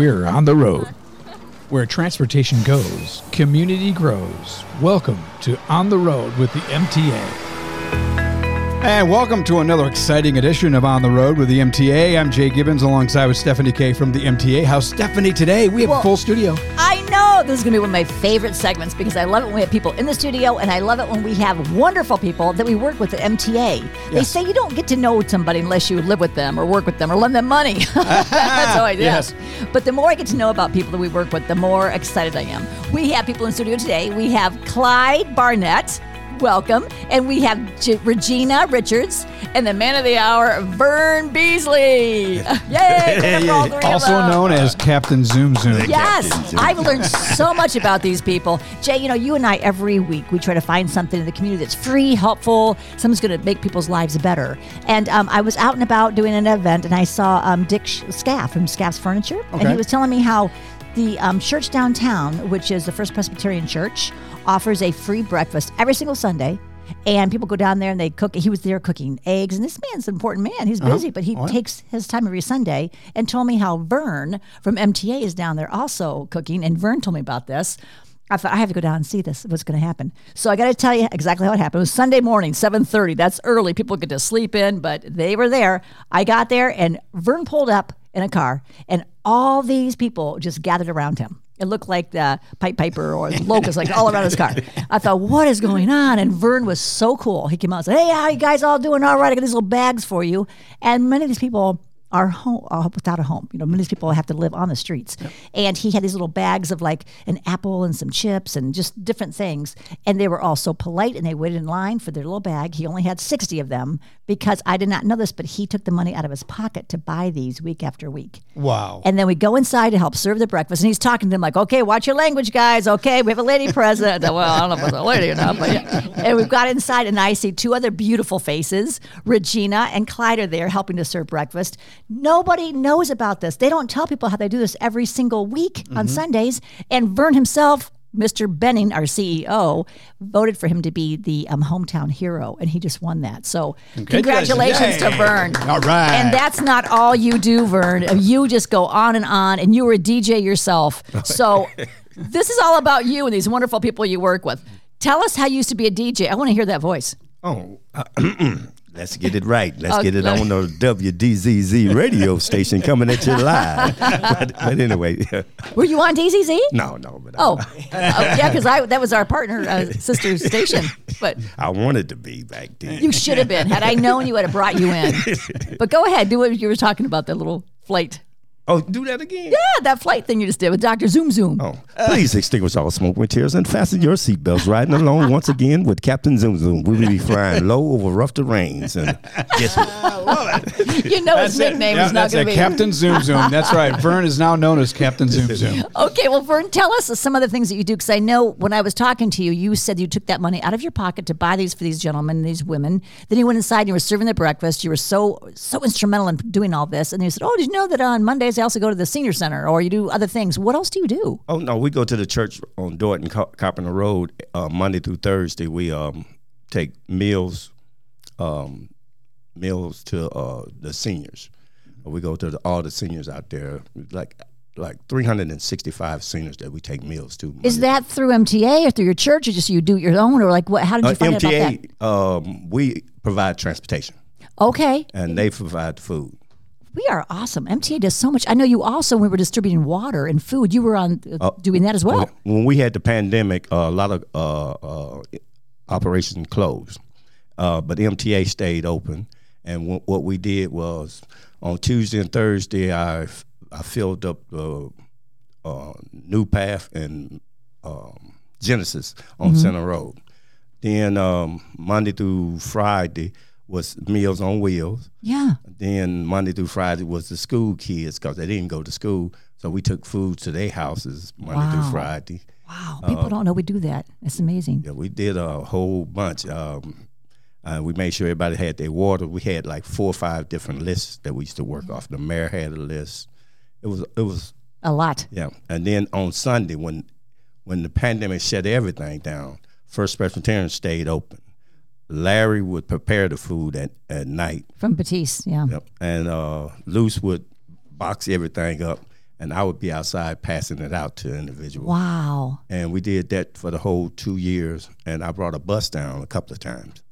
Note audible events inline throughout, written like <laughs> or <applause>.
We're on the road. Where transportation goes, community grows. Welcome to On the Road with the MTA. And welcome to another exciting edition of On the Road with the MTA. I'm Jay Gibbons alongside with Stephanie K from the MTA. How's Stephanie today? We have Well, a full studio. Know this is going to be one of my favorite segments because I love it when we have people in the studio and I love it when we have wonderful people that we work with at MTA. They say you don't get to know somebody unless you live with them or work with them or lend them money. <laughs> That's how I do. Yes. But the more I get to know about people that we work with, the more excited I am. We have people in studio today. We have Clyde Barnett. Welcome. And we have J- Regina Richards and the man of the hour, Vern Beasley. <laughs> Yay! Give it up for all three of Also known as Captain Zoom Zoom. Yes, I've learned so <laughs> much about these people. Jay, you know, you and I every week we try to find something in the community that's free, helpful, something's going to make people's lives better. And um, I was out and about doing an event, and I saw um, Dick Sh- Scaff from Scaff's Furniture, and he was telling me how the um, church downtown, which is the First Presbyterian Church, offers a free breakfast every single Sunday. And people go down there and they cook. He was there cooking eggs, and this man's an important man. He's uh-huh. busy, but he oh, takes his time every Sunday. And told me how Vern from MTA is down there also cooking. And Vern told me about this. I thought I have to go down and see this. What's going to happen? So I got to tell you exactly how it happened. It was Sunday morning, seven thirty. That's early. People get to sleep in, but they were there. I got there, and Vern pulled up in a car, and all these people just gathered around him. It looked like the Pied Piper or <laughs> the Locust, like all around his car. I thought, what is going on? And Vern was so cool. He came out and said, Hey, how you guys all doing? All right, I got these little bags for you. And many of these people are home uh, without a home. You know, many people have to live on the streets. And he had these little bags of like an apple and some chips and just different things. And they were all so polite and they waited in line for their little bag. He only had 60 of them because I did not know this, but he took the money out of his pocket to buy these week after week. Wow. And then we go inside to help serve the breakfast. And he's talking to them like, okay, watch your language, guys. Okay, we have a lady present. well, I don't know if it's a lady or not, but yeah. And we've got inside, and I see two other beautiful faces. Regina and Clyde are there helping to serve breakfast. Nobody knows about this. They don't tell people how they do this every single week on Sundays. And Vern himself, Mr. Benning, our CEO, voted for him to be the um, hometown hero, and he just won that. So, congratulations to Vern. All right. And that's not all you do, Vern. You just go on and on, and you were a DJ yourself. <laughs> So this is all about you and these wonderful people you work with. Tell us how you used to be a DJ. I want to hear that voice. Oh, uh, <clears throat> <clears throat> let's get it right. Let's Oh, get it on the WDZZ radio station coming at you <laughs> live. but, but anyway, Were you on DZZ? no, no, but Oh, <laughs> oh, yeah, because I that was our partner uh, sister station. But I, I wanted to be back then. you should have been. Had I known, you would have brought you in. <laughs> But go ahead, do what you were talking about. That little flight. Oh, do that again. Yeah, that flight thing you just did with Doctor Zoom Zoom. Oh, please extinguish all smoke materials and fasten your seatbelts. Riding along once again with Captain Zoom Zoom. We will be flying low over rough terrains. And guess <laughs> what? You know his nickname Yeah, is not going to be Captain Zoom Zoom. That's right. <laughs> Vern is now known as Captain Zoom Zoom. Okay, well, Vern, tell us some of the things that you do because I know when I was talking to you, you said you took that money out of your pocket to buy these for these gentlemen, and these women. Then you went inside and you were serving their breakfast. You were so so instrumental in doing all this, and you said, "Oh, did you know that on I also go to the senior center, or you do other things? What else do you do?" Oh no, we go to the church on Dort and Carpenter Road uh, Monday through Thursday. We um, take meals, um, meals to uh, the seniors. We go to the, all the seniors out there, like like 365 seniors that we take meals to. Is that through MTA or through your church, or just you do it your own, or like what? How did you uh, find out about that? MTA? Um, we provide transportation, Okay, and they provide food. We are awesome. MTA does so much. I know you also when we were distributing water and food, you were on uh, doing that as well. When we had the pandemic, uh, a lot of uh, uh, operations closed, uh, but MTA stayed open. And wh- what we did was on Tuesday and Thursday, I f- I filled up the uh, New Path and um, Genesis on Center Road. Then um, Monday through Friday was Meals on Wheels. Yeah. Then Monday through Friday was the school kids because they didn't go to school. So we took food to their houses Monday Wow. through Friday. Wow. People don't know we do that. That's amazing. Yeah, we did a whole bunch. Um, uh, we made sure everybody had their water. We had like four or five different lists that we used to work off. The mayor had a list. It was it was A lot. yeah. And then on Sunday when when the pandemic shut everything down, First Presbyterian stayed open. Larry would prepare the food at, at night. From Batiste, yeah. Yep. And uh, Luce would box everything up, and I would be outside passing it out to individuals. Wow. And we did that for the whole two years. And I brought a bus down a couple of times,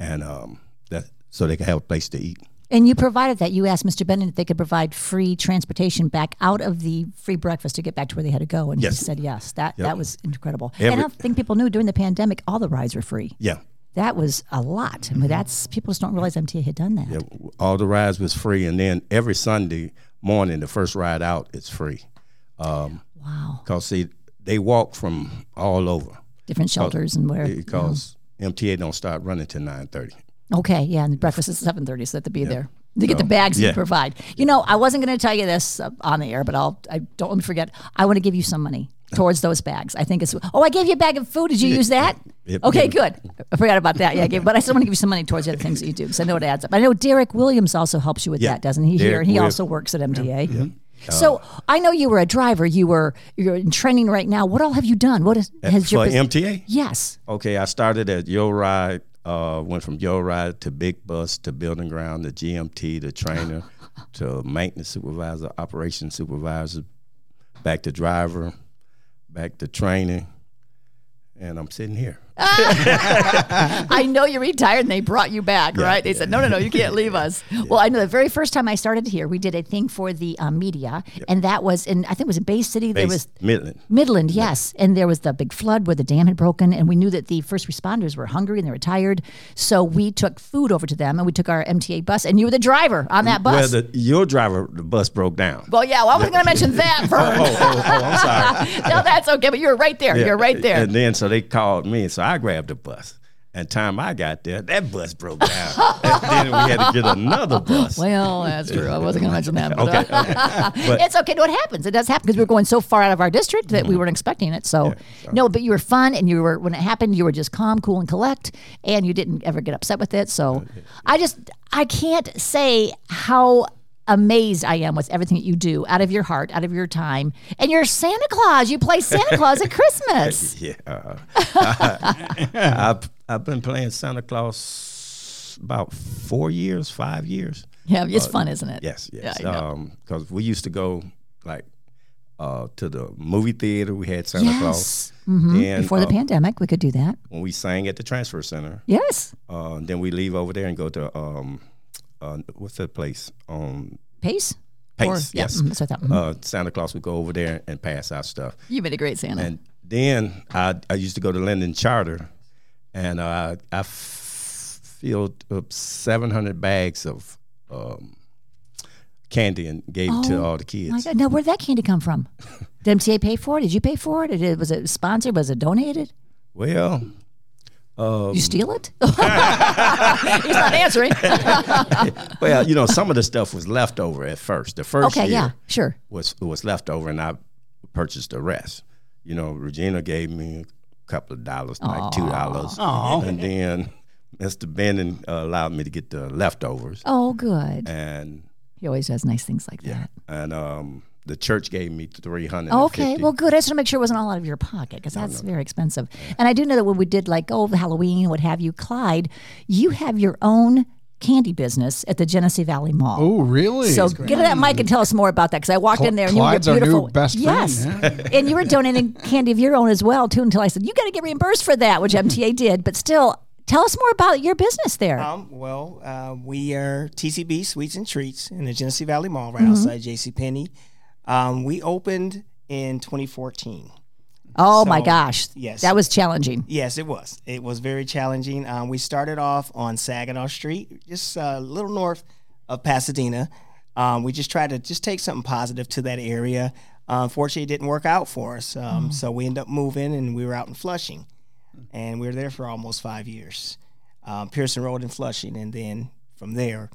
and um, that so they could have a place to eat. And you provided that. You asked Mr. Benning if they could provide free transportation back out of the free breakfast to get back to where they had to go, and Yes. he said yes. That that was incredible. Every- and I don't think people knew during the pandemic all the rides were free. Yeah, That was a lot. I mean, that's people just don't realize MTA had done that. yeah. All the rides was free, and then every Sunday morning, the first ride out is free. Wow. Cause see, they walk from all over. Different shelters and where. Because MTA don't start running till nine thirty. Okay, yeah, and breakfast is seven thirty, so they have to be there. To get the bags yeah. you provide. You know, I wasn't going to tell you this uh, on the air, but I'll. I don't let me forget. I want to give you some money towards those bags. I think it's. Oh, I gave you a bag of food. Did you use that? Yep. Okay, good. I forgot about that. Yeah, I gave, but I still want to give you some money towards the other things that you do because I know it adds up. I know Derek Williams also helps you with Yeah, that, doesn't he? Here, Derek and he also works at MTA. So I know you were a driver. You were you're in training right now. What all have you done? What is, has your MTA? Yes. Okay, I started at Your Ride, uh, went from Your Ride to Big Bus to Building Ground to GMT to trainer <laughs> to maintenance supervisor, operations supervisor, back to driver, back to training, and I'm sitting here. <laughs> I know you retired and they brought you back, right? They said, no, no, no, you can't leave us. <laughs> Well, I know the very first time I started here, we did a thing for the uh, media, and that was in, I think it was in Bay City. there was Midland. Midland, yes. And there was the big flood where the dam had broken, and we knew that the first responders were hungry and they were tired. So we took food over to them, and we took our MTA bus, and you were the driver on that Well, bus. the, your driver, the bus broke down. well, yeah, well, I wasn't going <laughs> to mention that, Vern. oh, oh, oh, I'm sorry. no, that's okay, but you're right there. You're right there. And then so they called me, so I grabbed a bus. And time I got there, that bus broke down. and then we had to get another bus. Well, that's true. I wasn't going to mention that. But, Okay, uh, <laughs> But- it's okay. No, it happens. It does happen because we were going so far out of our district that we Mm-hmm. weren't expecting it. So, no, but you were fun, and you were when it happened, you were just calm, cool, and collect, and you didn't ever get upset with it. So, I just I can't say how amazed I am with everything that you do out of your heart, out of your time, and you're Santa Claus. You play Santa <laughs> Claus at Christmas. <laughs> Yeah. I've, I've been playing Santa Claus about four years, five years. Yeah, it's fun, isn't it? Yes, yes. I. Because we used to go like uh, to the movie theater. We had Santa Claus. Yes. hmm And, Before the uh, pandemic, we could do that. When we sang at the transfer center, Yes. uh, then we leave over there and go to um, uh, what's that place? Um, Pace. Pace. Or- yeah, yes. that's what I thought. Mhm. Uh, Santa Claus would go over there and pass out stuff. You made a great Santa. And then I, I used to go to Linden Charter, and uh, I f- filled up 700 bags of um, candy and gave it to Oh, all the kids. Now where'd that candy come from? <laughs> Did MTA pay for it? Did you pay for it? Did it was it sponsored? Was it donated? Well, um, you steal it? <laughs> He's not answering. <laughs> well, you know, some of the stuff was left over at first. The first okay, year yeah, sure. was was left over, and I purchased the rest. You know, Regina gave me a couple of dollars, like two dollars, and then Mr. Benning uh, allowed me to get the leftovers, Oh, good. and He always does nice things like that. and um, the church gave me three hundred. Okay, well, good. I just want to make sure it wasn't all out of your pocket because that's very expensive. And I do know that when we did like oh Halloween, what have you, Clyde, you have your own candy business at the Genesee Valley Mall. Oh, really? So get to that mic and tell us more about that because I walked in there and Clyde's you our were new beautiful. best friend, yes, yeah. <laughs> and you were donating candy of your own as well too. Until I said you got to get reimbursed for that, which MTA <laughs> did. But still, tell us more about your business there. Um, well, uh, we are TCB Sweets and Treats in the Genesee Valley Mall, Mm-hmm. right outside J.C. Penney. Um, we opened in 2014. oh my gosh, yes. that was challenging. Yes, it was. It was very challenging. Um, we started off on Saginaw Street, just uh, a little north of Pasadena. Um, we just tried to just take something positive to that area. Uh, unfortunately, it didn't work out for us. Um, So we ended up moving, and we were out in Flushing, and we were there for almost five years. Um, Pierson Road in Flushing, and then from there,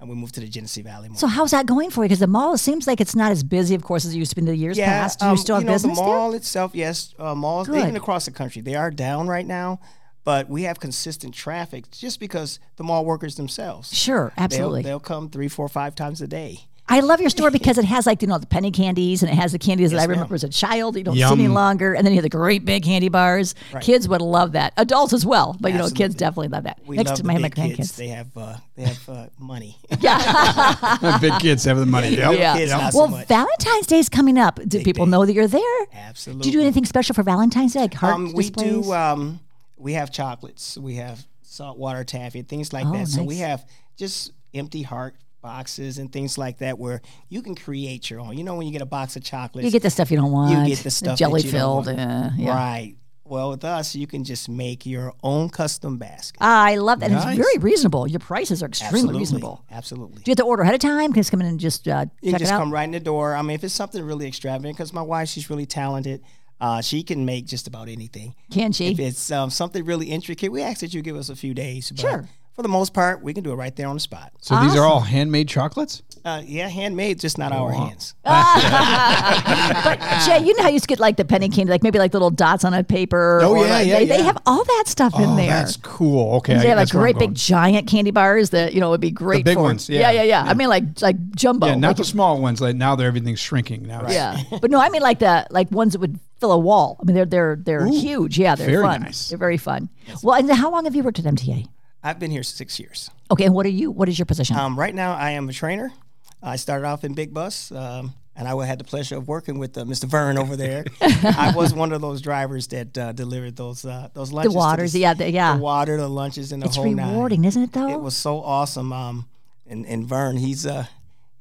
uh, we moved to the Genesee Valley Mall. So how's that going for you? Because the mall seems like it's not as busy, of course, as it used to be in the years past. Do you um, still have know, business the there? mall itself, yes, uh, malls Good. even across the country they are down right now, but we have consistent traffic just because the mall workers themselves. Sure, They'll, absolutely. they'll come three, four, five times a day. I love your store because <laughs> it has like you know the penny candies and it has the candies that I ma'am. remember as a child. You don't Yum. see any longer, and then you have the great big candy bars. Kids would love that. Adults as well, but you know kids definitely love that. We Next love to the my, big my kids. grandkids. They have uh, they have uh, money. <laughs> Yeah, <laughs> big kids have the money. Yep. Yeah. Kids, not well, so. Valentine's Day is coming up. Do people day. know that you're there? Absolutely. Do you do anything special for Valentine's Day, like heart Um, we displays? do. Um, we have chocolates. We have saltwater taffy, things like Oh, that. So we have just empty heart boxes and things like that where you can create your own. You know, when you get a box of chocolates, you get the stuff you don't want. you get the stuff jelly that you don't filled. yeah. Right. Well, with us, you can just make your own custom basket. I love that. And Nice. It's very reasonable. Your prices are extremely Absolutely. reasonable. Absolutely. Do you have to order ahead of time? Can you just come in and just uh, You check can just come right in the door. I mean, if it's something really extravagant, because my wife, she's really talented. Uh, she can make just about anything. Can she? If it's um, something really intricate, we ask that you give us a few days. But Sure. For the most part, we can do it right there on the spot. So these are all handmade chocolates? Uh, yeah, handmade, just not our hands. <laughs> But Jay, you know how you used to get like the penny candy, like maybe like little dots on a paper. Oh, or yeah, like- yeah, they, they have all that stuff in Oh, there. that's cool. Okay. they have like that's where I'm great big giant candy bars that you know would be great. The big for, ones, Yeah, yeah. yeah, yeah. I mean like like jumbo. Yeah, not like- the small ones. Like now, they're everything's shrinking now. it's- yeah, <laughs> but no, I mean like the like ones that would fill a wall. I mean they're they're they're huge. Yeah, they're very fun. nice. They're very fun. Well, and how long have you worked at MTA? I've been here six years. Okay, and what are you? What is your position? Um, right now, I am a trainer. I started off in Big Bus, um, and I had the pleasure of working with uh, Mr. Vern over there. <laughs> I was one of those drivers that uh, delivered those uh, those lunches. to waters, the, yeah, the- yeah. the water, the lunches, and the it's whole nine. rewarding, isn't it? Though It was so awesome. Um, and and Vern, he's uh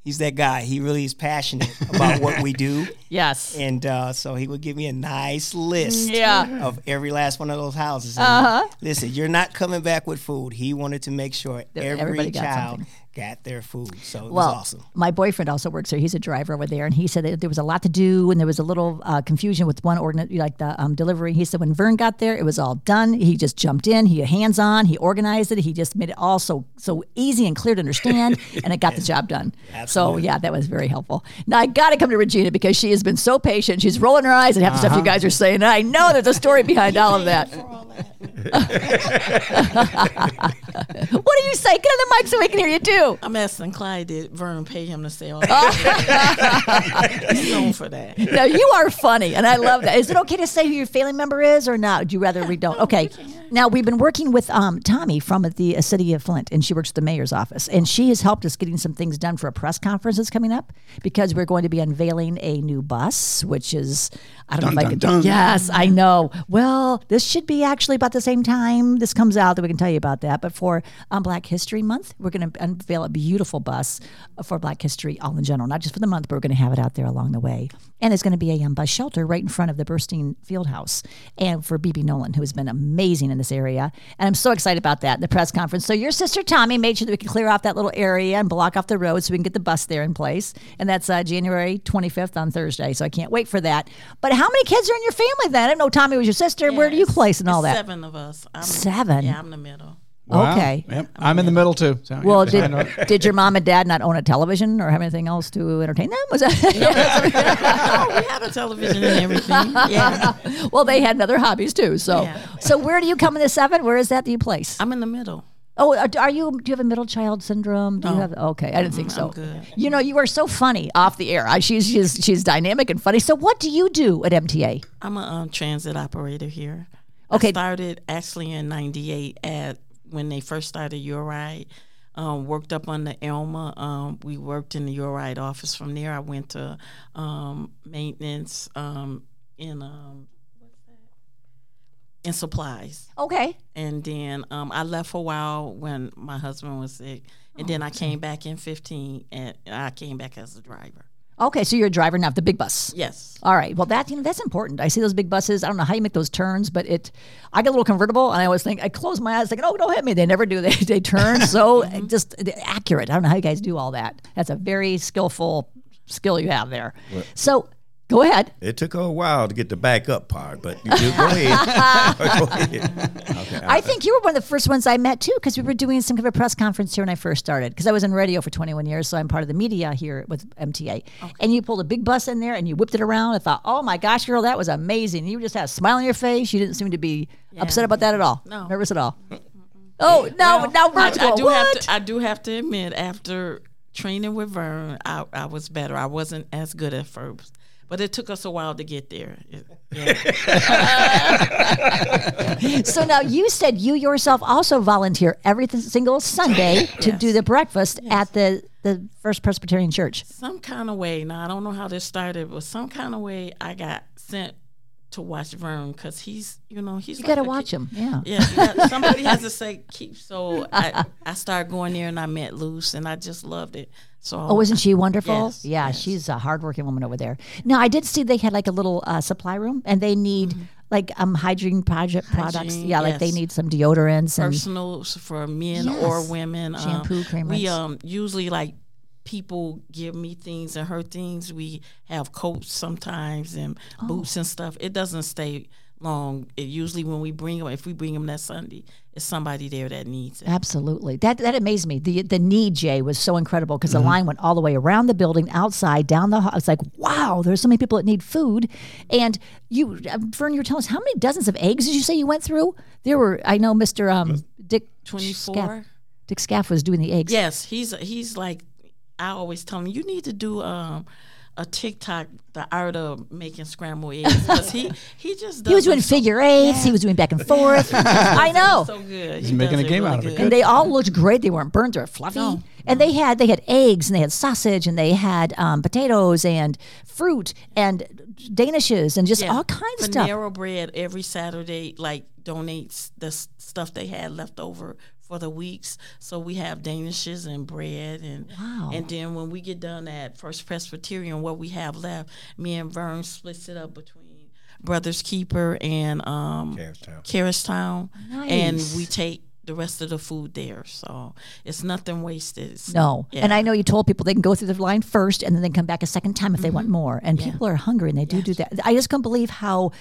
he's that guy. He really is passionate about what we do. <laughs> yes. And uh, so he would give me a nice list Yeah. of every last one of those houses. Uh-huh. Listen, you're not coming back with food. He wanted to make sure every everybody child something. Got their food. So it Well, was awesome. my boyfriend also works there. He's a driver over there, and he said that there was a lot to do, and there was a little uh, confusion with one ordinance, like the um, delivery. He said when Vern got there, it was all done. He just jumped in, he hands on, he organized it, he just made it all so so easy and clear to understand, <laughs> and it got the job done. So yeah, that was very helpful. Now I got to come to Regina because she has been so patient. She's rolling her eyes at half the stuff you guys are saying. And I know there's a story behind all of <laughs> that. <laughs> what do you say? Get on the mic so we can hear you too. I'm asking Clyde did Vern pay him to say all that? He's known for that. No, you are funny, and I love that. Is it okay to say who your family member is, or not? Would you rather we don't? Okay. Now we've been working with um, Tommy from the uh, city of Flint, and she works at the mayor's office, and she has helped us getting some things done for a press conference that's coming up because we're going to be unveiling a new bus, which is I don't know if I Dun, could. dun, dun. Yes, I know. Well, this should be actually about the same time this comes out that we can tell you about that. But for um, Black History Month, we're going to unveil a beautiful bus for Black History all in general, not just for the month, but we're going to have it out there along the way. And it's going to be a um, bus shelter right in front of the Berston Field House, and for BB Nolan, who has been amazing in this area. And I'm so excited about that. The press conference. So your sister Tommy made sure that we could clear off that little area and block off the road so we can get the bus there in place. And that's uh, January 25th on Thursday. So I can't wait for that. But how many kids are in your family then? I didn't know Tommy was your sister. Where do you Yes. place and all that? Seven of us. I'm, Seven? Yeah, I'm the middle. Wow. Okay. Yep. I'm in the middle too. So, Well, yeah, did, <laughs> did your mom and dad not own a television or have anything else to entertain them? Was that? <laughs> <laughs> oh, we had a television and everything. Yeah, well, they had other hobbies too. So, Yeah. so where do you come in the seven? Where is that that you place? I'm in the middle. Oh, are, are you? Do you have a middle child syndrome? Do you have? Okay, I didn't think so. I'm good. You know, you are so funny off the air. I, she's she's she's dynamic and funny. So, what do you do at MTA? I'm a um, transit operator here. Okay. I started actually in '98 at when they first started Your Ride. Um, worked up on the Elma. Um, we worked in the Your Ride office. From there, I went to um, maintenance um, in um. In supplies. Okay. and then um, I left for a while when my husband was sick, and then I came back in 15, and I came back as a driver. Okay, so you're a driver now, of the big bus. Yes. All right. Well, that you know that's important. I see those big buses. I don't know how you make those turns, but it. I get a little convertible, and I always think I close my eyes, thinking, "Oh, don't hit me." They never do. <laughs> They they turn so <laughs> just uh, accurate. I don't know how you guys do all that. That's a very skillful skill you have there. So go ahead. It took a while to get the back up part, but you, you go ahead. <laughs> <laughs> go ahead. Okay. I think you were one of the first ones I met too, because we were doing some kind of a press conference here when I first started. Because I was in radio for 21 years, so I'm part of the media here with MTA. And you pulled a big bus in there and you whipped it around. I thought, oh my gosh, girl, that was amazing. You just had a smile on your face. You didn't seem to be upset about that at all. No. nervous at all. Oh, now now I, Bert's I going, do what? have to. I do have to admit, after training with Vern, I, I was better. I wasn't as good at first, but it took us a while to get there. Yeah. <laughs> So now you said you yourself also volunteer every single Sunday to do the breakfast at the the First Presbyterian Church. some kind of way. Now I don't know how this started, but some kind of way I got sent to watch Vern because he's, you know, he's. You like got to watch kid- him. Yeah. Yeah, <laughs> somebody has to say keep. So I, I <laughs> started going there and I met Luce and I just loved it. So Oh, isn't she wonderful? Yes, yeah, yes. she's a hardworking woman over there. Now, I did see they had like a little uh, supply room, and they need like um hygiene project products. Mm-hmm. Hygiene, Yeah, like they need some deodorants and personal for men or women. Shampoo, um, cream We um usually like people give me things and her things. We have coats sometimes and Oh. boots and stuff. It doesn't stay long. It usually when we bring them, if we bring them that Sunday, it's somebody there that needs it. Absolutely. That that amazed me. The the need, Jay, was so incredible because Mm-hmm. the line went all the way around the building, outside, down the hall. It's like, wow, there's so many people that need food. And you, uh, Vern, you were telling us how many dozens of eggs did you say you went through? There were, I know, Mr. Um, Dick Twenty Scaff. Dick Scaff was doing the eggs. Yes, he's he's like I always tell him you need to do um a TikTok, the art of making scrambled eggs, because he he just does He was doing so- figure eights. He was doing back and forth. <laughs> I know. so good. He's He making a game really out of it. good. and they all looked great. They weren't burnt or fluffy. And they had they had eggs and they had sausage and they had um, potatoes and fruit and danishes and just Yeah. all kinds of stuff. Panera Bread every Saturday like donates the s- stuff they had left over for the weeks. So we have danishes and bread and Wow. and then when we get done at First Presbyterian, what we have left, me and Vern splits it up between Brothers Keeper and um Carriage Town. Carristown. And we take the rest of the food there. So it's nothing wasted. It's- No. Yeah. And I know you told people they can go through the line first and then they come back a second time if they want more. And people are hungry and they do do that. I just can't believe how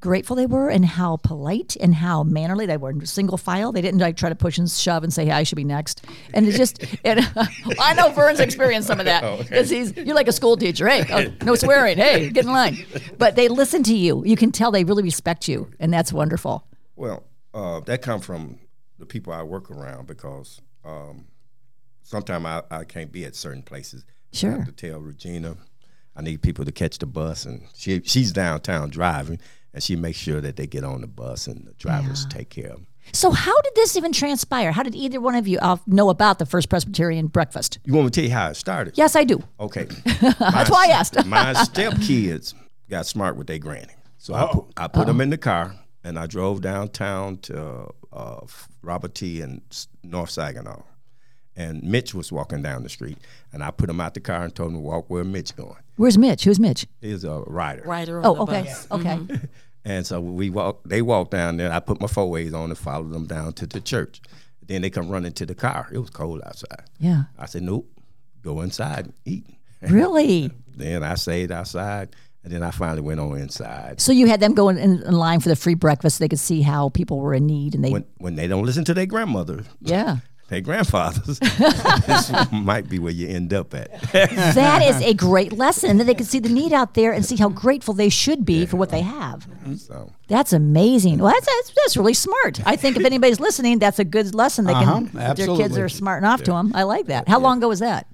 grateful they were and how polite and how mannerly they were in single file. They didn't like try to push and shove and say, hey, I should be next. And it just, <laughs> and <laughs> I know Vern's experienced some of that because he's, you're like a school teacher. Hey, oh, <laughs> no swearing. Hey, get in line. But they listen to you. You can tell they really respect you. And that's wonderful. Well, uh, that come from the people I work around because um, sometimes I, I can't be at certain places. I Sure. have to tell Regina I need people to catch the bus, and she she's downtown driving, and she makes sure that they get on the bus and the drivers take care of them. So how did this even transpire? How did either one of you uh, know about the First Presbyterian breakfast? You want me to tell you how it started? Yes, I do. Okay. <laughs> That's why I asked. <laughs> my stepkids got smart with their granny. So I put, I put them in the car and I drove downtown to uh, Robert T. and North Saginaw. And Mitch was walking down the street, and I put him out the car and told him to walk where Mitch going. Where's Mitch? Who's Mitch? He's a rider. Rider on Oh, the okay. bus. Okay. Mm-hmm. <laughs> And so we walk. They walked down there. I put my four ways on and followed them down to the church. Then they come running to the car. It was cold outside. Yeah. I said, "Nope, go inside and eat." <laughs> Really? Then I stayed outside, and then I finally went on inside. So you had them going in, in line for the free breakfast so they could see how people were in need and they When when they don't listen to their grandmother, Yeah. <laughs> their grandfathers, <laughs> this might be where you end up at. <laughs> That is a great lesson. And then they can see the need out there and see how grateful they should be for what they have. so That's amazing. Well, that's, that's that's really smart. I think if anybody's <laughs> listening, that's a good lesson. They Uh-huh, can their kids absolutely. are smart enough to them. I like that. How long ago was that?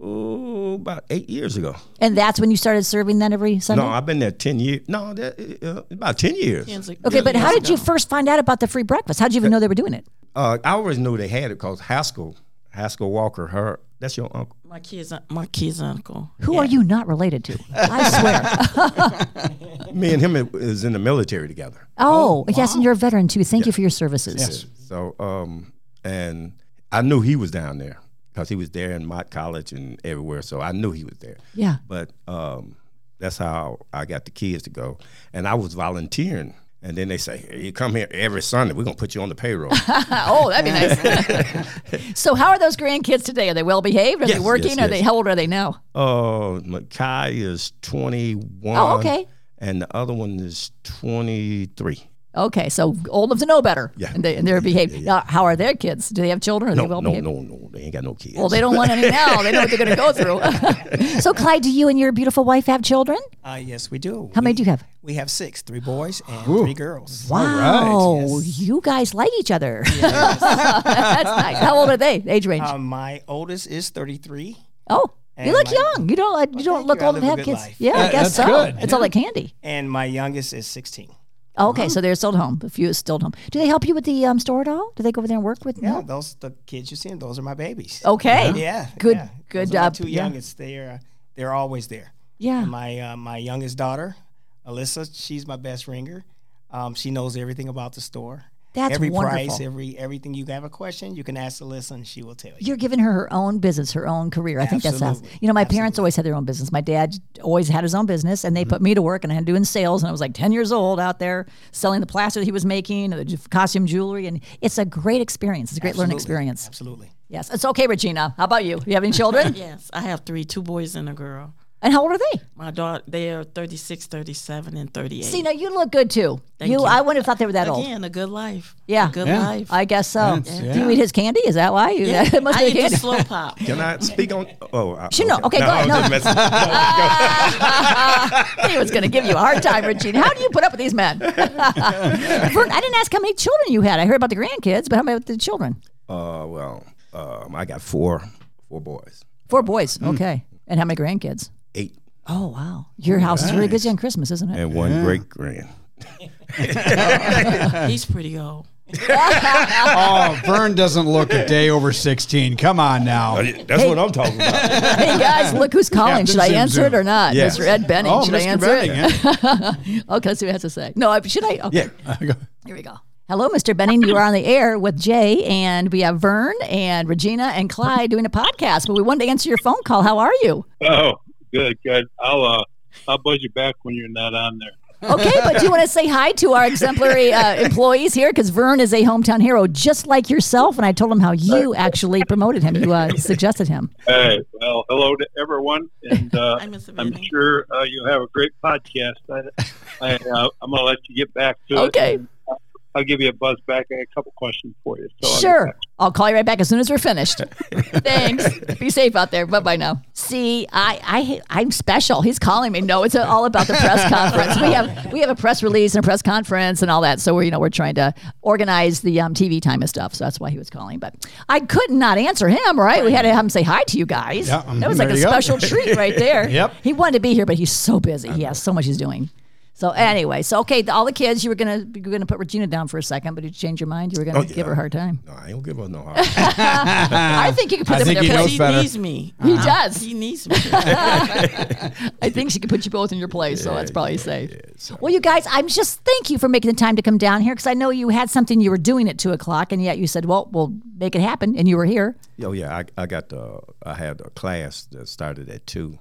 oh, about eight years ago. And that's when you started serving then every Sunday. No, I've been there ten years. No, that, uh, about ten years. okay, but how did you first find out about the free breakfast? How did you even know they were doing it? Uh, I always knew they had it because Haskell, Haskell Walker, her that's your uncle. My kids, my kids' uncle. Who are you not related to? I swear. <laughs> Me and him is in the military together. Oh, yes, and you're a veteran too. Thank you for your services. Yes. So, um, and I knew he was down there because he was there in Mott College and everywhere. So I knew he was there. Yeah. But um, that's how I got the kids to go. And I was volunteering. And then they say, you come here every Sunday. We're going to put you on the payroll. <laughs> oh, that'd be nice. <laughs> so, how are those grandkids today? Are they well behaved? Are they working? yes, Are yes. they? How old are they now? uh, Makai is 21. Oh, okay. And the other one is 23. Okay, so old enough to know better. Yeah. And, they, and they're behaved. Now, how are their kids? Do they have children? Are No, they well no, behaved? no, no. They ain't got no kids. Well, they don't want any <laughs> now. They know what they're going to go through. <laughs> so, Clyde, do you and your beautiful wife have children? Uh, yes, we do. How many do you have? We have six, three boys and three girls. Wow, Yes. you guys like each other. <laughs> That's nice. How old are they? Age range? Um, my oldest is 33. oh, you look my- young. You don't. uh, You don't look you. I old to have kids. life. Yeah, I guess that's so. good, It's yeah. all like candy. And my youngest is 16. Okay, so they're still at home. A few is still at home. Do they help you with the um, store at all? Do they go over there and work with? Yeah, No? those the kids you see, and those are my babies. Okay. Yeah, Good- yeah. good Those job. Two Yeah. youngest, they're they're always there. Yeah. And my uh, my youngest daughter, Alyssa, she's my best ringer. Um, she knows everything about the store. That's every wonderful. price, every everything. You have a question, you can ask Alyssa, and she will tell you. You're giving her her own business, her own career. I think that's awesome. You know, my parents always had their own business. My dad always had his own business, and they Mm-hmm. put me to work, and I had doing sales, and I was like 10 years old out there selling the plaster that he was making, the costume jewelry, and it's a great experience. It's a great learning experience. Absolutely. Yes, it's okay, Regina. How about you? You have any children? <laughs> Yes, I have three, two boys and a girl. And how old are they? My daughter, they are 36, 37, and 38. See, now you look good too. Thank you, you. I wouldn't have thought they were that old. Again, a good life. Yeah. A good Yeah. life. I guess so. That's- Do you eat his candy? Is that why? You, <laughs> it must I be eat the candy. slow pop. <laughs> Can I speak on? Oh, I, Sure, no. Okay, go I ahead. No. just messing- no, go. he <laughs> was going to give you a hard time, Regina. How do you put up with these men? Vern, I didn't ask how many children you had. I heard about the grandkids, but how about the children? Uh, well, um, I got four, four boys, Four boys. Mm. Okay. And how many grandkids? Eight, Oh, wow. Your house is really busy on Christmas, isn't it? and one great grand. <laughs> He's pretty old. <laughs> Oh, Vern doesn't look a day over 16. Come on now. Oh, that's what I'm talking about. <laughs> hey, guys, look who's calling. Captain should I Zoom answer it Zoom. or not? Yes. Mr. Ed Benning. Oh, should I Mr. answer Benning, it? yeah. Okay, let's see what he has to say. No, I- should I? Okay. Yeah. Here we go. Hello, Mr. Benning. You are on the air with Jay, and we have Vern and Regina and Clyde doing a podcast. But we wanted to answer your phone call. How are you? Oh, good, good. I'll uh, I'll buzz you back when you're not on there. Okay, but do you want to say hi to our exemplary uh, <laughs> employees here? Because Vern is a hometown hero, just like yourself. And I told him how you actually promoted him. You uh, <laughs> suggested him. Hey, well, hello to everyone, and uh, <laughs> I'm sure uh, you'll have a great podcast. I, I uh, I'm gonna let you get back to it. Okay. And I'll give you a buzz back. I got a couple questions for you. So I'll Sure. I'll call you right back as soon as we're finished. <laughs> Thanks. Be safe out there. Bye bye now. See, I, I I'm special. He's calling me. No, it's all about the press <laughs> conference. We have we have a press release and a press conference and all that. So we're you know we're trying to organize the um, TV time and stuff. So that's why he was calling. But I could not answer him. Right? We had to have him say hi to you guys. Yeah, that was like a you go. special treat right there. <laughs> Yep. He wanted to be here, but he's so busy. He has so much he's doing. So anyway, so okay, all the kids, you were gonna you were gonna put Regina down for a second, but did you change your mind? You were gonna Oh, give her a hard time. No, I ain't gonna give her no hard. Time. <laughs> I think you could put I them in he their knows place. he needs me. He Uh, does. He needs me. <laughs> I think she could put you both in your place, so that's probably safe. Well, you guys, I'm just thank you for making the time to come down here because I know you had something you were doing at two o'clock, and yet you said, "Well, we'll make it happen," and you were here. Oh yeah, I, I got the I had a class that started at two,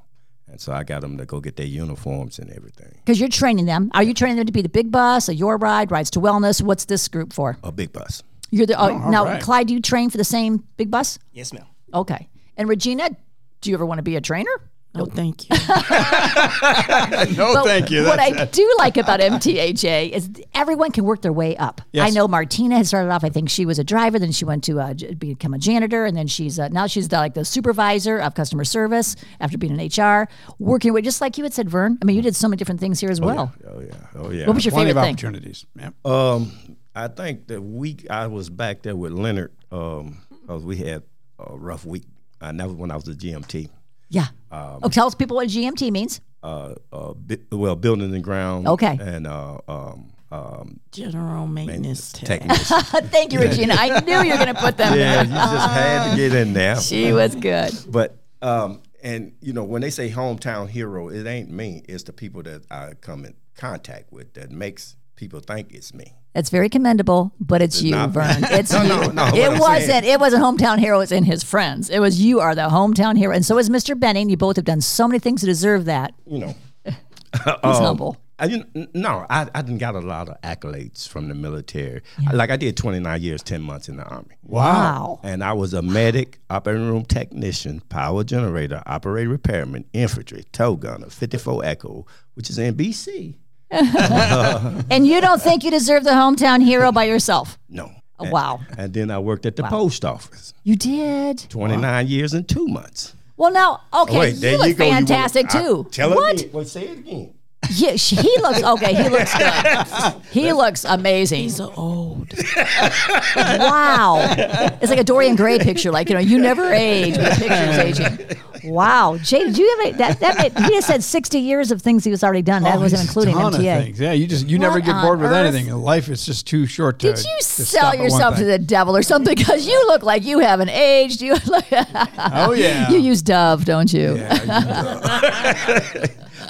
and so I got them to go get their uniforms and everything. Because you're training them. Are you training them to be the big bus, a your ride, rides to wellness? What's this group for? A big bus. You're the oh, oh now, right. Clyde. Do you train for the same big bus? Yes, ma'am. Okay. And Regina, do you ever want to be a trainer? No, thank you. <laughs> No, But thank you. What I it. do like about MTA is everyone can work their way up. Yes. I know Martina has started off. I think she was a driver, then she went to uh, become a janitor, and then she's uh, now she's the, like the supervisor of customer service after being in HR, working with just like you had said, Vern. I mean, you did so many different things here as well. Oh yeah, oh yeah. What was your Plenty favorite of thing? opportunities. Yep. Um, I think the week I was back there with Leonard, um, 'cause we had a rough week, and that was when I was at GMT. Yeah. Um, oh, tell us people what GMT means. Uh, uh, bi- well, building and ground. Okay. And uh, um, um, General maintenance tech. technician. <laughs> Thank you, Regina. I <laughs> knew you were going to put them yeah, there. you <laughs> just had to get in there. She was good. But um, and you know when they say hometown hero, it ain't me. It's the people that I come in contact with that makes people think it's me. It's very commendable, but it's you, not- Vern. <laughs> It's No, you. no, no, it wasn't. saying- It wasn't hometown hero. It's in his friends. It was you are the hometown hero, and so is Mr. Benning. You both have done so many things to deserve that. You know. <laughs> He's Um, humble. I didn't. No, I, I didn't got a lot of accolades from the military. Like I did 29 years, 10 months in the army, Wow. and I was a medic, operating room technician, power generator, operator repairman, infantry, tow gunner, 54 Echo, which is in BC. <laughs> and you don't think you deserve the hometown hero by yourself? No. Oh, wow. And then I worked at the post office. You did. 29 years and two months. Well, now, oh, okay, Wait, you look. You fantastic I- too. Tell it what? again. Well, say it again. Yeah, sh- he looks okay. He looks good. <laughs> He looks amazing. He's so old. Wow, it's like a Dorian Gray picture. Like you know, you never age, but the picture's aging. <laughs> Wow, Jay, did you have a, that? That made, he just said sixty years of things he was already done. That Oh, wasn't he's a including ton of MTA. things. Yeah, you just you never get on bored with earth? anything. Life is just too short to. Did you to sell stop yourself to the devil or something? Because you look like you haven't aged. You look, <laughs> Oh yeah. you use Dove, don't you? Yeah, <laughs>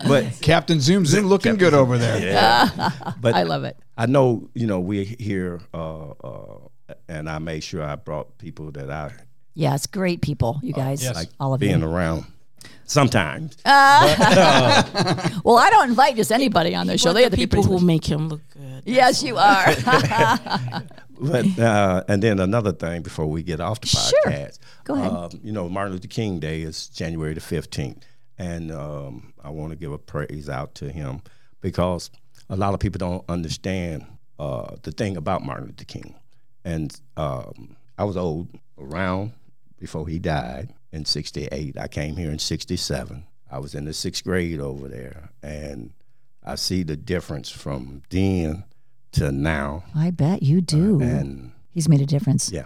But Captain Zoom Zoom looking good over there. <laughs> but I love it. I know, you know, we're here, uh, uh, and I made sure I brought people that I Yeah, it's great people, you guys. yes. like All of being you. around. Sometimes, <laughs> Well, I don't invite just anybody on the show. They are the people pretty who make him look good. Yes, you are. <laughs> <laughs> but uh, and then another thing before we get off the Sure. podcast. Go ahead. Um, you know, Martin Luther King Day is January the fifteenth, and um, I want to give a praise out to him because a lot of people don't understand uh, the thing about Martin Luther King. And um, I was old around before he died in '68. I came here in '67. I was in the sixth grade over there, and I see the difference from then to now. I bet you do. And He's made a difference. yeah,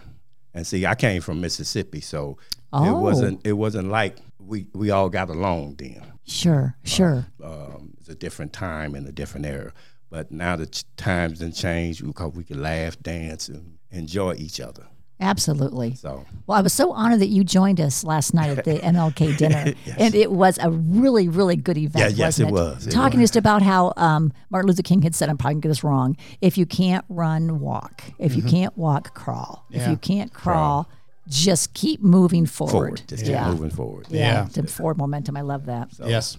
and see, I came from Mississippi, so Oh. it wasn't it wasn't like we we all got along then. Sure, sure. Um, it's a different time and a different era. But now the ch- times have changed because we can laugh, dance, and enjoy each other. Absolutely. So Well, I was so honored that you joined us last night at the <laughs> MLK dinner, <laughs> and it was a really, really good event. Yeah, yes, wasn't it was. It Talking just about how um, Martin Luther King had said, "I'm probably gonna get this wrong. If you can't run, walk. If you can't walk, crawl. If you can't crawl, just keep moving forward. forward, just keep yeah. moving forward. Yeah, Yeah. to forward momentum. I love that. Yes.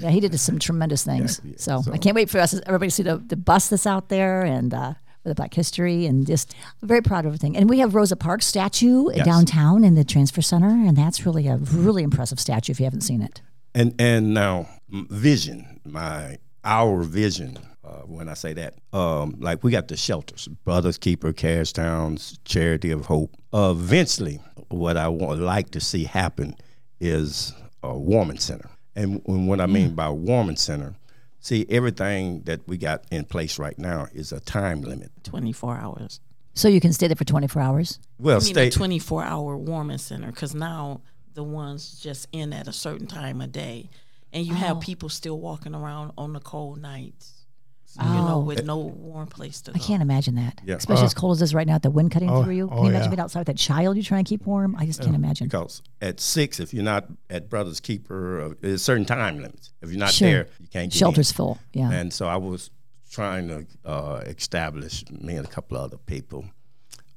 Yeah, he did some tremendous things. yeah, so, so- I can't wait for us everybody to see the, the bus that's out there and uh, for the Black History and just very proud of everything. And we have Rosa Parks statue Yes. downtown in the transfer center, and that's really a really impressive statue if you haven't seen it. And and now vision, my our vision. Uh, when I say that, um, like we got the shelters, Brothers Keeper, Cash Towns, Charity of Hope. Uh, eventually, what I would like to see happen is a warming center. And when- what I mean by warming center, see everything that we got in place right now is a time limit. 24 hours. So you can stay there for 24 hours. Well, I mean, stay 24 hour warming center because now the ones just in at a certain time of day. And you Oh. have people still walking around on the cold nights, you know, Oh. with no warm place to go. I can't imagine that, Yeah. especially as cold as it is right now. The wind cutting Oh, through you. Can oh, you imagine yeah. being outside with that child you're trying to keep warm? I just can't imagine. because at six, if you're not at Brothers Keeper, uh, there's certain time limits. If you're not Sure. there, you can't get in. Shelter's full. Yeah. And so I was trying to uh, establish me and a couple other people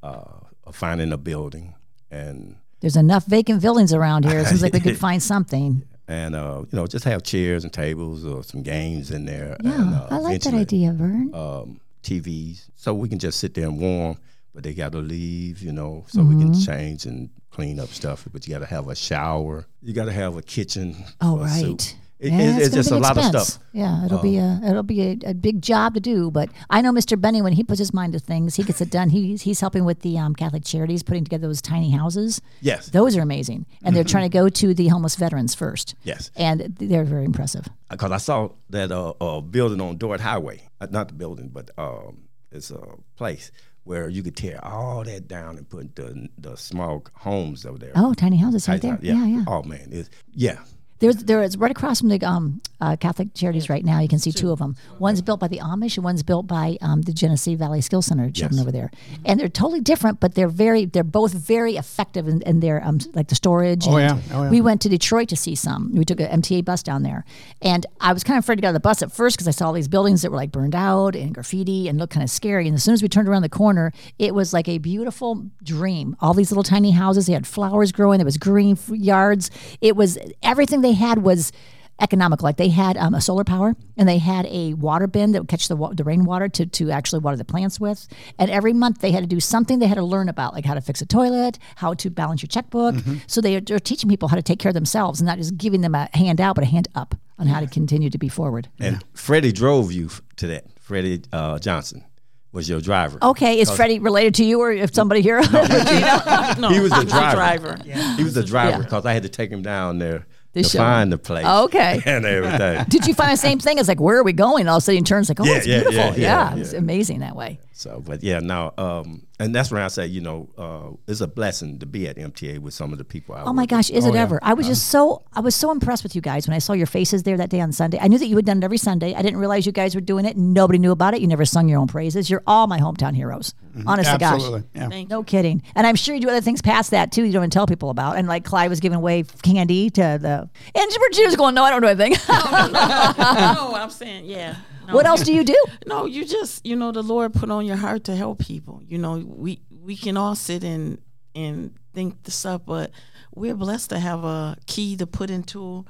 uh, finding a building and There's enough vacant buildings around here. It seems like we could <laughs> find something. And uh, you know just have chairs and tables or some games in there. Yeah, and, uh, I like that idea, Vern. Um, TVs, so we can just sit there and warm. But they got to leave, you know, so we Mm-hmm. can change and clean up stuff. But you got to have a shower. You got to have a kitchen. Oh, for soup. Right. It- Yeah, it- it's it's gonna just be a an lot of stuff. Yeah, it'll be a it'll be a, a big job to do. But I know Mr. Benning when he puts his mind to things, he gets it done. He's he's helping with the um, Catholic Charities, putting together those tiny houses. Yes. Those are amazing, and they're trying to go to the homeless veterans first. Yes. and they're very impressive. because I saw that uh, uh, building on Dort Highway, uh, not the building, but um, it's a place where you could tear all that down and put the the small homes over there. Oh, tiny houses right there. yeah. Yeah, yeah. Oh man, it's, yeah. There's there is right across from the um, uh, Catholic Charities right now. You can see two of them. One's built by the Amish, and one's built by um, the Genesee Valley Skill Center children Yes. over there. And they're totally different, but they're very they're both very effective in, in their um, like the storage. Oh, and yeah. Oh, yeah. We went to Detroit to see some. We took an MTA bus down there, and I was kind of afraid to get on the bus at first because I saw all these buildings that were like burned out and graffiti and looked kind of scary. And as soon as we turned around the corner, it was like a beautiful dream. All these little tiny houses. They had flowers growing. There was green yards. It was everything they had was economical. Like they had um, a solar power and they had a water bin that would catch the, wa- the rainwater to, to actually water the plants with. And every month they had to do something they had to learn about, like how to fix a toilet, how to balance your checkbook. So they are, they're teaching people how to take care of themselves and not just giving them a hand out, but a hand up. on how to continue to be forward. And Freddie drove you to that. Freddie uh, Johnson was your driver. Okay, is Freddie related to you or if somebody here? no, <laughs> he was the <laughs> he's driver. driver. He was the driver Yeah. because I had to take him down there To to show find the place. Okay. <laughs> and everything. Did you find the same thing? It's like, where are we going? All of a sudden, he turns like, oh, Yeah, it's yeah, beautiful. yeah, Yeah, yeah, it's amazing that way. So, but yeah, now, um, and that's when I say, you know, uh, it's a blessing to be at MTA with some of the people. I Oh my work gosh, is Oh, it yeah. ever? I was just so I was so impressed with you guys when I saw your faces there that day on Sunday. I knew that you had done it every Sunday. I didn't realize you guys were doing it. Nobody knew about it. You never sung your own praises. You're all my hometown heroes. Honest to gosh. Yeah. No kidding. And I'm sure you do other things past that too. You don't even tell people about. And like Clyde was giving away candy to the and Virginia's going, No, I don't do anything. <laughs> no, <laughs> I'm saying, yeah. No, what else do you do? <laughs> No, you just, you know, the Lord put on your heart to help people. You know, we we can all sit and and think this up, but we're blessed to have a key to put into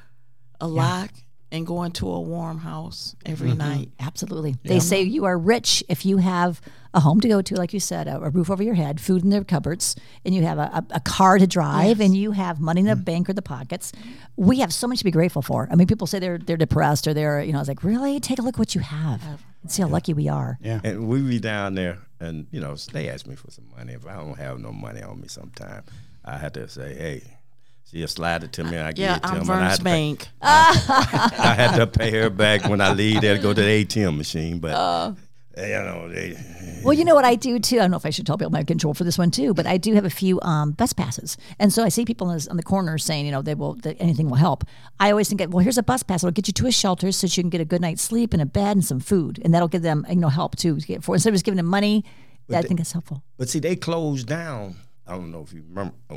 a lock and go into a warm house every Mm-hmm. night. Absolutely. They say you are rich if you have a home to go to, like you said, a, a roof over your head, food in their cupboards, and you have a, a, a car to drive, and you have money in the bank or the pockets. We have so much to be grateful for. I mean, people say they're they're depressed or they're you know, it's like really take a look what you have and see how lucky we are. Yeah. And we be down there, and you know, they ask me for some money. If I don't have no money on me, sometime I have to say, "Hey, she'll slide it to me." I give Yeah, it to I'm them. and I Vern's had, to pay, Bank. <laughs> I had to pay her back when I leave there to go to the ATM machine. But Uh. you know, they, Well, you know what I do too. I don't know if I should tell people my control for this one too, but I do have a few um, bus passes, and so I see people on, this, on the corner saying, you know, they will that anything will help. I always think, well, here's a bus pass. It'll get you to a shelter so that you can get a good night's sleep and a bed and some food, and that'll give them you know help too. To get for instead of just giving them money, that, I think that's helpful. But see, they closed down. I don't know if you remember uh,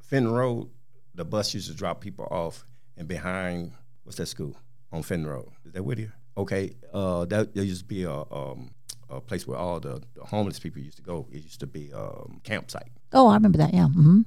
Fenton Road. The bus used to drop people off, and behind what's that school on Fenton Road? Is that Whittier? Okay, uh, that there used to be a, um, a place where all the, the homeless people used to go. It used to be um, campsite. Oh, I remember that. Yeah. hmm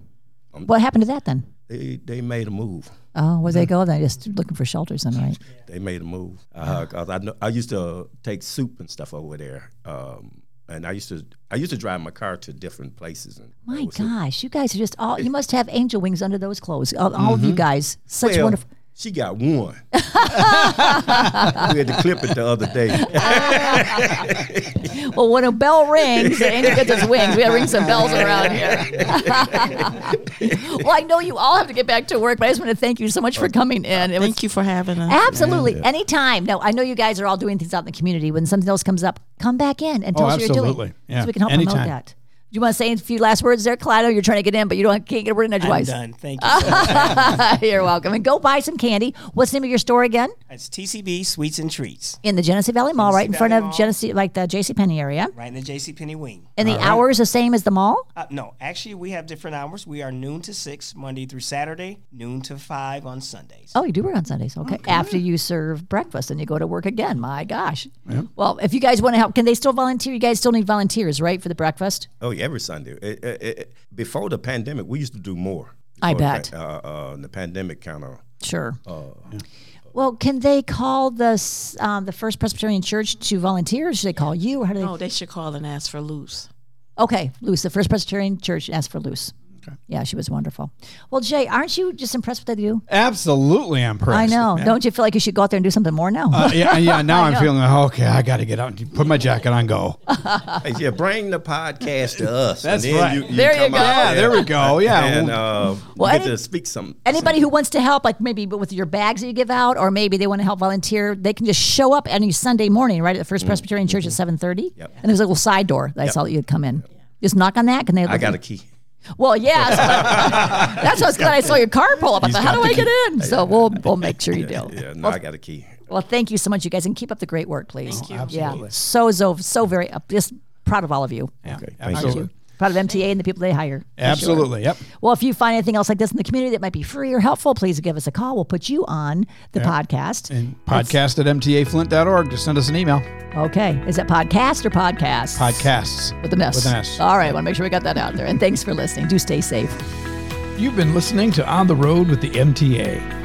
what happened to that then? They they made a move. Oh, where they go? They're just looking for shelters then, right? They made a move. Uh, 'cause I know I used to take soup and stuff over there. Um, and I used to I used to drive my car to different places. And My it gosh, you guys are just all. You must have angel wings under those clothes. All, all of you mm-hmm. guys, such Well, wonderful. She got one. <laughs> we had to clip it the other day. <laughs> Well, when a bell rings, the angel gets his wings. We gotta ring some bells around here. <laughs> well, I know you all have to get back to work, but I just want to thank you so much for coming in. It was Thank you for having us. absolutely anytime. No, I know you guys are all doing things out in the community. When something else comes up, come back in and tell Oh, us what you're doing, absolutely. Yeah. so we can help promote that. You want to say a few last words there, Clyde? Oh, you're trying to get in, but you don't can't get a word in I'm done. Thank you. So. <laughs> You're welcome. And go buy some candy. What's the name of your store again? It's TCB Sweets and Treats, In the Genesee Valley Mall, right in Genesee front of Mall. Genesee, like the J.C. Penney area. right in the JCPenney wing. And the hours the same as the mall. Uh, no, actually, we have different hours. We are noon to six Monday through Saturday, noon to five on Sundays. Oh, you do work on Sundays. Okay. After you serve breakfast and you go to work again. My gosh. Well, if you guys want to help, can they still volunteer? You guys still need volunteers, right, for the breakfast? Oh yeah, every Sunday. It- it- it- before the pandemic, we used to do more. I Before the bet. pa- Uh, uh, the pandemic kind of. Sure. Well, can they call the um, the First Presbyterian Church to volunteer? Should they call you, or how do they? No, they should call and ask for Luce. Okay, Luce, the First Presbyterian Church asked for Luce. Yeah, she was wonderful. Well, Jay, aren't you just impressed with what they do? Absolutely impressed. I know. Yeah. Don't you feel like you should go out there and do something more now? Uh, yeah, yeah. <laughs> Now I'm feeling like, okay, I got to get out and put my jacket on, go. <laughs> Hey, yeah, bring the podcast to us. That's and right. You, you There you go. out Yeah, there we go. <laughs> Yeah. And well, uh, Well, get any- to speak some. Anybody who wants to help, like maybe with your bags that you give out, or maybe they want to help volunteer, they can just show up any Sunday morning, right at the First Presbyterian Church at seven thirty. Mm-hmm. Yep. And there's a little side door that I saw that you'd come in. Just knock on that. Can they? I got a key. Well, yeah. so- <laughs> that's what's good. I saw your car pull up. I thought, how do the I get in? So we'll we'll make sure you do. Yeah, no, I got a key. Well, thank you so much, you guys, and keep up the great work, please. Thank you. absolutely. Yeah, so so so very uh, just proud of all of you. Yeah, Okay, thank absolutely. you. Proud of MTA and the people they hire. for sure. Absolutely. Yep. Well, if you find anything else like this in the community that might be free or helpful, please give us a call. We'll put you on the podcast. And podcast at mtaflint.org. Just send us an email. Okay. Is it podcast or podcast? Podcasts. With an S. With an S. All right. I want to make sure we got that out there. And thanks for listening. Do stay safe. You've been listening to On the Road with the MTA.